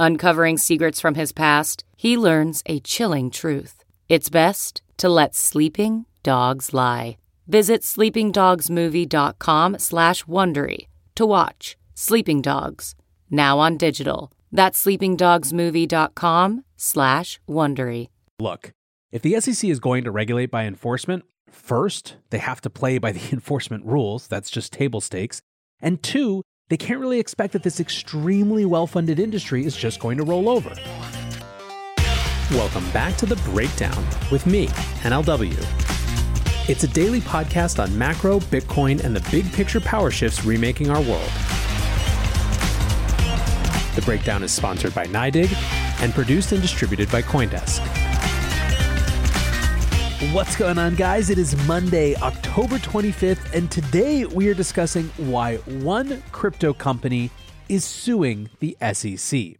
Uncovering secrets from his past, he learns a chilling truth. It's best to let sleeping dogs lie. Visit sleepingdogsmovie.com slash Wondery to watch Sleeping Dogs, now on digital. That's sleepingdogsmovie.com slash Wondery. Look, if the SEC is going to regulate by enforcement, first, they have to play by the enforcement rules. That's just table stakes. And two, they can't really expect that this extremely well funded industry is just going to roll over. Welcome back to The Breakdown with me, NLW. It's a daily podcast on macro, Bitcoin, and the big picture power shifts remaking our world. The Breakdown is sponsored by NYDIG and produced and distributed by Coindesk. What's going on, guys? It is Monday, October 25th, and today we are discussing why one crypto company is suing the SEC.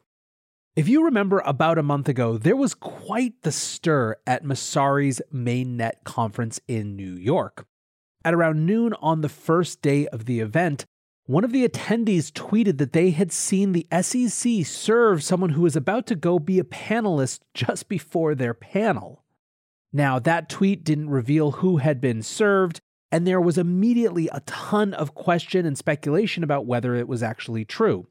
If you remember about a month ago, there was quite the stir at Messari's mainnet conference in New York. At around noon on the first day of the event, one of the attendees tweeted that they had seen the SEC serve someone who was about to go be a panelist just before their panel. Now, that tweet didn't reveal who had been served, and there was immediately a ton of question and speculation about whether it was actually true.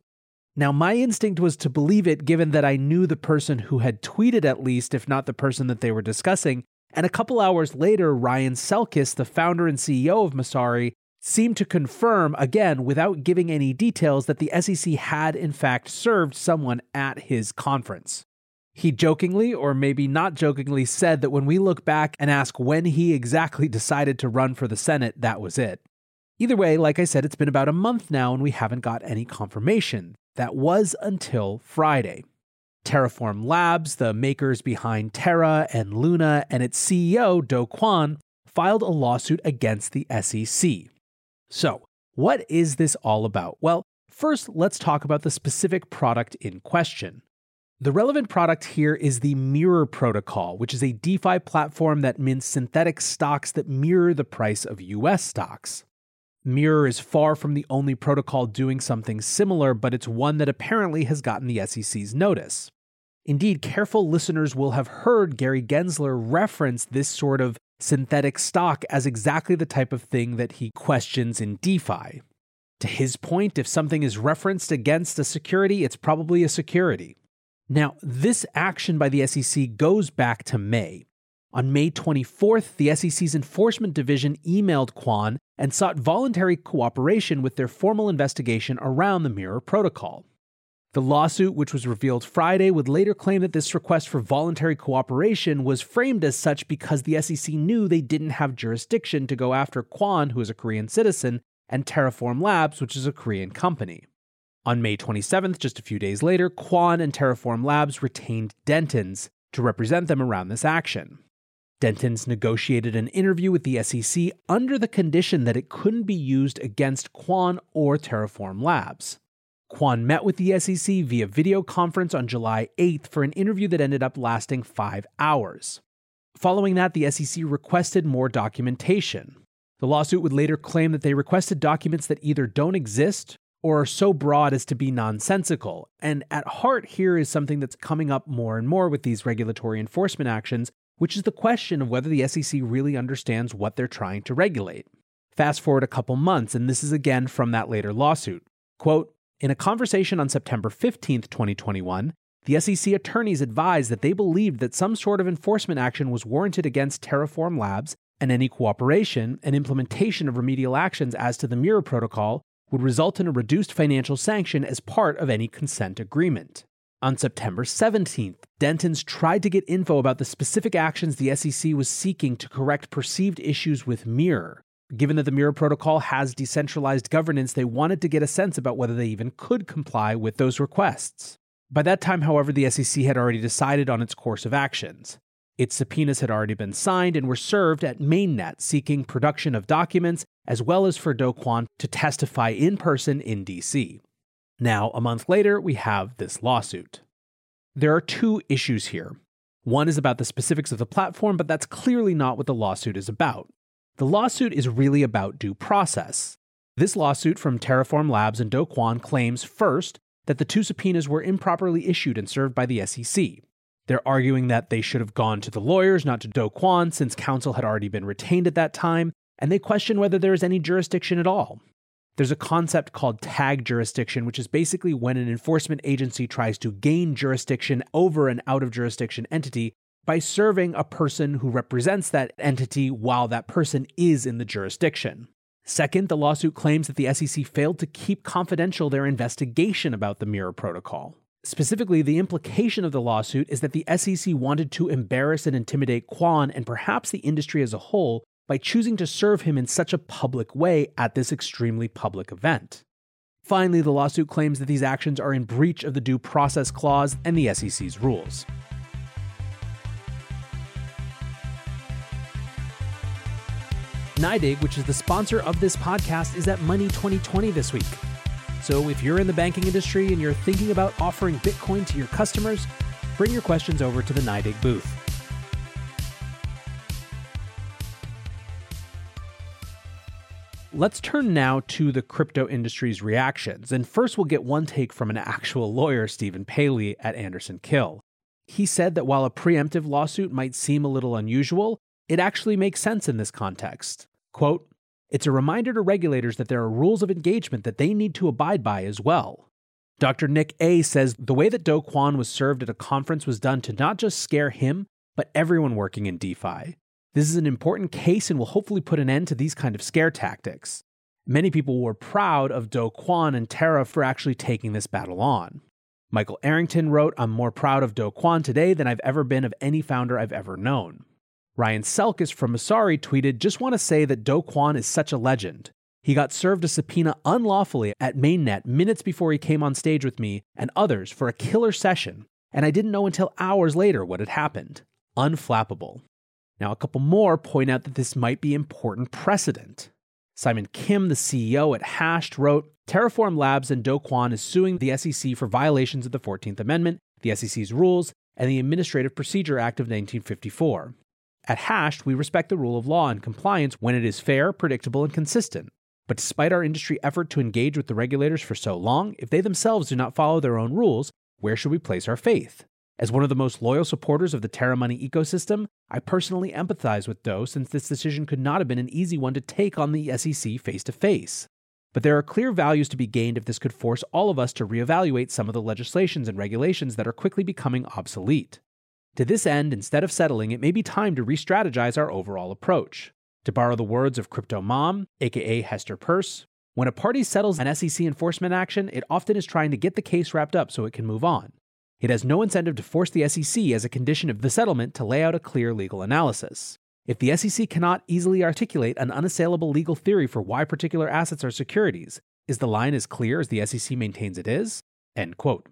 Now, my instinct was to believe it given that I knew the person who had tweeted at least, if not the person that they were discussing. And a couple hours later, Ryan Selkis, the founder and CEO of Messari, seemed to confirm, again, without giving any details, that the SEC had in fact served someone at his conference. He jokingly, or maybe not jokingly, said that when we look back and ask when he exactly decided to run for the Senate, that was it. Either way, like I said, it's been about a month now and we haven't got any confirmation. That was until Friday. Terraform Labs, the makers behind Terra and Luna, and its CEO, Do Kwon, filed a lawsuit against the SEC. So, what is this all about? Well, first, let's talk about the specific product in question. The relevant product here is the Mirror Protocol, which is a DeFi platform that mints synthetic stocks that mirror the price of US stocks. Mirror is far from the only protocol doing something similar, but it's one that apparently has gotten the SEC's notice. Indeed, careful listeners will have heard Gary Gensler reference this sort of synthetic stock as exactly the type of thing that he questions in DeFi. To his point, if something is referenced against a security, it's probably a security. Now, this action by the SEC goes back to May. On May 24th, the SEC's Enforcement Division emailed Kwon and sought voluntary cooperation with their formal investigation around the Mirror Protocol. The lawsuit, which was revealed Friday, would later claim that this request for voluntary cooperation was framed as such because the SEC knew they didn't have jurisdiction to go after Kwon, who is a Korean citizen, and Terraform Labs, which is a Korean company. On May 27th, just a few days later, Kwon and Terraform Labs retained Dentons to represent them around this action. Dentons negotiated an interview with the SEC under the condition that it couldn't be used against Kwon or Terraform Labs. Kwon met with the SEC via video conference on July 8th for an interview that ended up lasting five hours. Following that, the SEC requested more documentation. The lawsuit would later claim that they requested documents that either don't exist or so broad as to be nonsensical. And at heart, here is something that's coming up more and more with these regulatory enforcement actions, which is the question of whether the SEC really understands what they're trying to regulate. Fast forward a couple months, and this is again from that later lawsuit. Quote In a conversation on September 15th, 2021, the SEC attorneys advised that they believed that some sort of enforcement action was warranted against Terraform Labs and any cooperation and implementation of remedial actions as to the Mirror Protocol would result in a reduced financial sanction as part of any consent agreement. On September 17th, Dentons tried to get info about the specific actions the SEC was seeking to correct perceived issues with Mirror. Given that the Mirror Protocol has decentralized governance, they wanted to get a sense about whether they even could comply with those requests. By that time, however, the SEC had already decided on its course of actions. Its subpoenas had already been signed and were served at MainNet seeking production of documents as well as for Do Kwon to testify in person in DC. Now, a month later, we have this lawsuit. There are two issues here. One is about the specifics of the platform, but that's clearly not what the lawsuit is about. The lawsuit is really about due process. This lawsuit from Terraform Labs and Do Kwon claims first that the two subpoenas were improperly issued and served by the SEC. They're arguing that they should have gone to the lawyers, not to Do Kwon, since counsel had already been retained at that time, and they question whether there is any jurisdiction at all. There's a concept called tag jurisdiction, which is basically when an enforcement agency tries to gain jurisdiction over an out of jurisdiction entity by serving a person who represents that entity while that person is in the jurisdiction. Second, the lawsuit claims that the SEC failed to keep confidential their investigation about the Mirror Protocol. Specifically, the implication of the lawsuit is that the SEC wanted to embarrass and intimidate Kwon and perhaps the industry as a whole by choosing to serve him in such a public way at this extremely public event. Finally, the lawsuit claims that these actions are in breach of the Due Process Clause and the SEC's rules. NYDIG, which is the sponsor of this podcast, is at Money 2020 this week. So if you're in the banking industry and you're thinking about offering Bitcoin to your customers, bring your questions over to the NYDIG booth. Let's turn now to the crypto industry's reactions. And first, we'll get one take from an actual lawyer, Stephen Paley, at Anderson Kill. He said that while a preemptive lawsuit might seem a little unusual, it actually makes sense in this context. Quote, it's a reminder to regulators that there are rules of engagement that they need to abide by as well. Dr. Nick A says the way that Do Kwon was served at a conference was done to not just scare him, but everyone working in DeFi. This is an important case and will hopefully put an end to these kind of scare tactics. Many people were proud of Do Kwon and Terra for actually taking this battle on. Michael Arrington wrote, I'm more proud of Do Kwon today than I've ever been of any founder I've ever known. Ryan Selkis from Messari tweeted, Just want to say that Do Kwon is such a legend. He got served a subpoena unlawfully at MainNet minutes before he came on stage with me and others for a killer session, and I didn't know until hours later what had happened. Unflappable. Now, a couple more point out that this might be important precedent. Simon Kim, the CEO at Hashed, wrote Terraform Labs and Do Kwon is suing the SEC for violations of the 14th Amendment, the SEC's rules, and the Administrative Procedure Act of 1954. At Hashed, we respect the rule of law and compliance when it is fair, predictable, and consistent. But despite our industry effort to engage with the regulators for so long, if they themselves do not follow their own rules, where should we place our faith? As one of the most loyal supporters of the Terra Money ecosystem, I personally empathize with Do since this decision could not have been an easy one to take on the SEC face to face. But there are clear values to be gained if this could force all of us to reevaluate some of the legislations and regulations that are quickly becoming obsolete. To this end, instead of settling, it may be time to re strategize our overall approach. To borrow the words of Crypto Mom, aka Hester Peirce, when a party settles an SEC enforcement action, it often is trying to get the case wrapped up so it can move on. It has no incentive to force the SEC as a condition of the settlement to lay out a clear legal analysis. If the SEC cannot easily articulate an unassailable legal theory for why particular assets are securities, is the line as clear as the SEC maintains it is? End quote.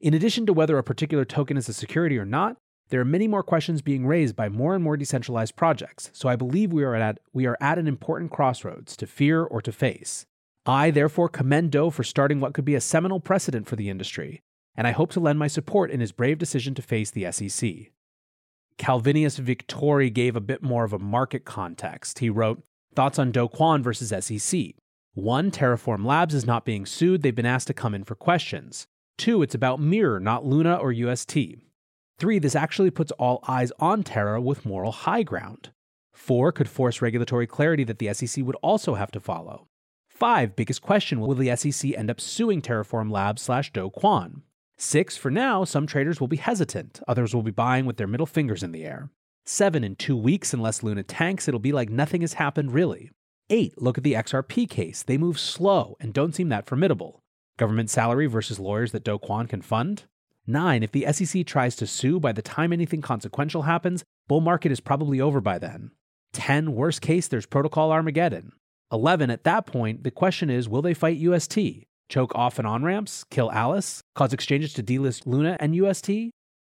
In addition to whether a particular token is a security or not, there are many more questions being raised by more and more decentralized projects, so I believe we are at, we are at an important crossroads to fear or to face. I therefore commend Do for starting what could be a seminal precedent for the industry, and I hope to lend my support in his brave decision to face the SEC. Calvinius Victori gave a bit more of a market context. He wrote, Thoughts on Do Kwon versus SEC. One, Terraform Labs is not being sued, they've been asked to come in for questions. Two, it's about Mirror, not Luna or UST. Three, this actually puts all eyes on Terra with moral high ground. Four, could force regulatory clarity that the SEC would also have to follow. Five, biggest question will the SEC end up suing Terraform Labs slash Do Kwon? Six, for now, some traders will be hesitant. Others will be buying with their middle fingers in the air. Seven, in two weeks, unless Luna tanks, it'll be like nothing has happened really. Eight, look at the XRP case. They move slow and don't seem that formidable. Government salary versus lawyers that Do Kwon can fund. Nine, if the SEC tries to sue by the time anything consequential happens, bull market is probably over by then. 10, worst case, there's protocol Armageddon. 11, at that point, the question is will they fight UST? Choke off and on ramps? Kill Alice? Cause exchanges to delist Luna and UST?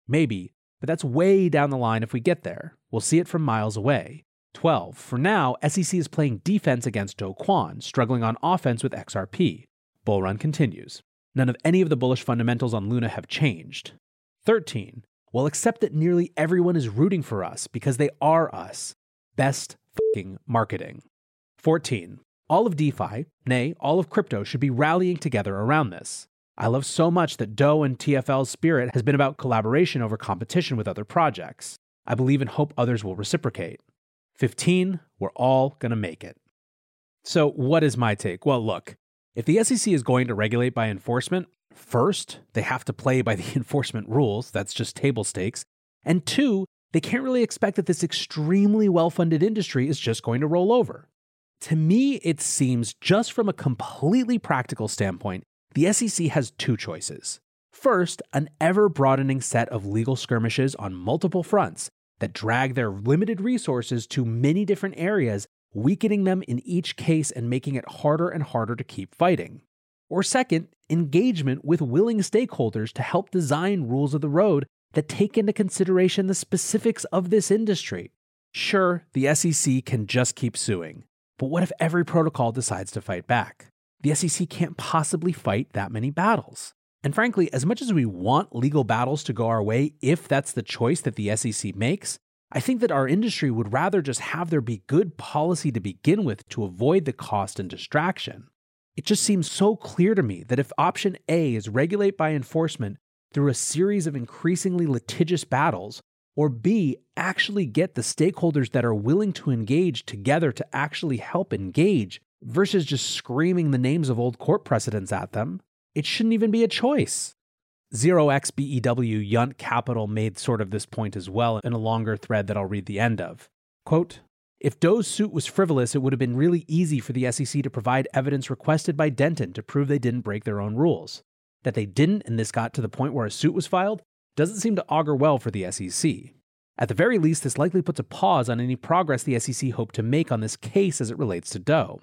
Maybe, but that's way down the line if we get there. We'll see it from miles away. 12. For now, SEC is playing defense against Do Kwon, struggling on offense with XRP. Bull run continues. None of any of the bullish fundamentals on Luna have changed. 13. Well, except that nearly everyone is rooting for us because they are us. Best fucking marketing. 14. All of DeFi, nay, all of crypto, should be rallying together around this. I love so much that Do and TFL's spirit has been about collaboration over competition with other projects. I believe and hope others will reciprocate. 15, we're all to make it. So, what is my take? Well, look, if the SEC is going to regulate by enforcement, first, they have to play by the enforcement rules. That's just table stakes. And two, they can't really expect that this extremely well funded industry is just going to roll over. To me, it seems, just from a completely practical standpoint, the SEC has two choices. First, an ever broadening set of legal skirmishes on multiple fronts that drag their limited resources to many different areas, weakening them in each case and making it harder and harder to keep fighting. Or second, engagement with willing stakeholders to help design rules of the road that take into consideration the specifics of this industry. Sure, the SEC can just keep suing, but what if every protocol decides to fight back? the SEC can't possibly fight that many battles. And frankly, as much as we want legal battles to go our way, if that's the choice that the SEC makes, I think that our industry would rather just have there be good policy to begin with to avoid the cost and distraction. It just seems so clear to me that if option A is regulate by enforcement through a series of increasingly litigious battles, or B, actually get the stakeholders that are willing to engage together to actually help engage, versus just screaming the names of old court precedents at them, it shouldn't even be a choice. 0xBEW Yunt Capital made sort of this point as well in a longer thread that I'll read the end of. Quote, if Do's suit was frivolous, it would have been really easy for the SEC to provide evidence requested by Denton to prove they didn't break their own rules. That they didn't, and this got to the point where a suit was filed, doesn't seem to augur well for the SEC. At the very least, this likely puts a pause on any progress the SEC hoped to make on this case as it relates to Doe.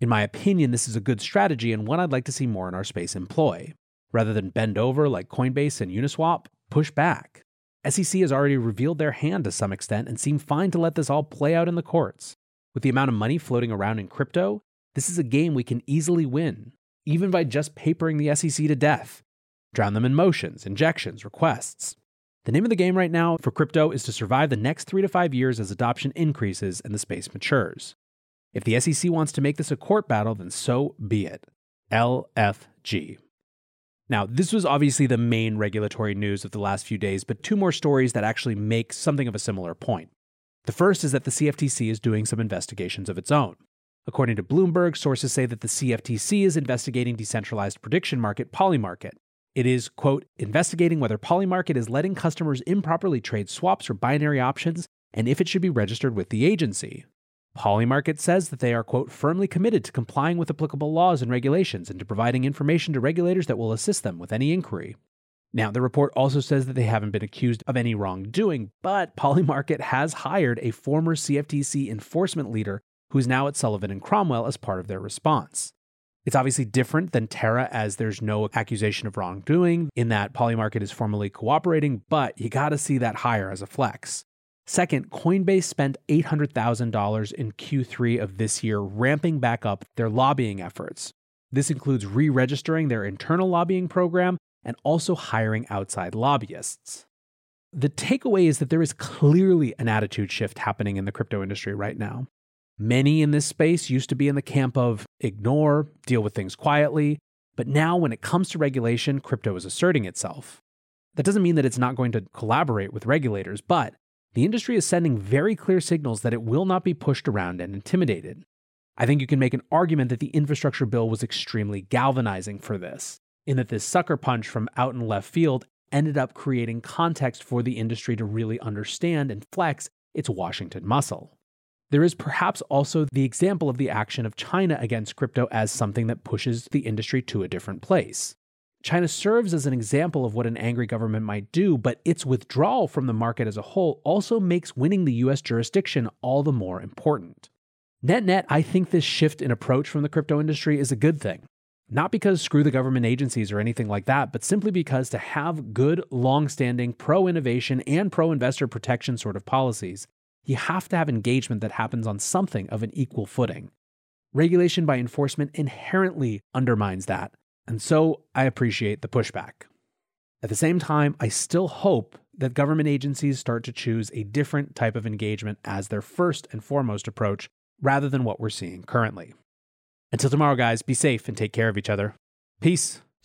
In my opinion, this is a good strategy and one I'd like to see more in our space employ. Rather than bend over like Coinbase and Uniswap, push back. SEC has already revealed their hand to some extent and seem fine to let this all play out in the courts. With the amount of money floating around in crypto, this is a game we can easily win, even by just papering the SEC to death. Drown them in motions, injections, requests. The name of the game right now for crypto is to survive the next three to five years as adoption increases and the space matures. If the SEC wants to make this a court battle, then so be it. LFG. Now, this was obviously the main regulatory news of the last few days, but two more stories that actually make something of a similar point. The first is that the CFTC is doing some investigations of its own. According to Bloomberg, sources say that the CFTC is investigating decentralized prediction market Polymarket. It is, quote, investigating whether Polymarket is letting customers improperly trade swaps or binary options and if it should be registered with the agency, Polymarket says that they are, quote, firmly committed to complying with applicable laws and regulations and to providing information to regulators that will assist them with any inquiry. Now, the report also says that they haven't been accused of any wrongdoing, but Polymarket has hired a former CFTC enforcement leader who's now at Sullivan and Cromwell as part of their response. It's obviously different than Terra as there's no accusation of wrongdoing in that Polymarket is formally cooperating, but you got to see that hire as a flex. Second, Coinbase spent $800,000 in Q3 of this year ramping back up their lobbying efforts. This includes re registering their internal lobbying program and also hiring outside lobbyists. The takeaway is that there is clearly an attitude shift happening in the crypto industry right now. Many in this space used to be in the camp of ignore, deal with things quietly, but now when it comes to regulation, crypto is asserting itself. That doesn't mean that it's not going to collaborate with regulators, but the industry is sending very clear signals that it will not be pushed around and intimidated. I think you can make an argument that the infrastructure bill was extremely galvanizing for this. in that this sucker punch from out in left field ended up creating context for the industry to really understand and flex its Washington muscle. There is perhaps also the example of the action of China against crypto as something that pushes the industry to a different place. China serves as an example of what an angry government might do, but its withdrawal from the market as a whole also makes winning the US jurisdiction all the more important. Net net, I think this shift in approach from the crypto industry is a good thing. Not because screw the government agencies or anything like that, but simply because to have good, long standing pro innovation and pro investor protection sort of policies, you have to have engagement that happens on something of an equal footing. Regulation by enforcement inherently undermines that, and so I appreciate the pushback. At the same time, I still hope that government agencies start to choose a different type of engagement as their first and foremost approach rather than what we're seeing currently. Until tomorrow, guys, be safe and take care of each other. Peace.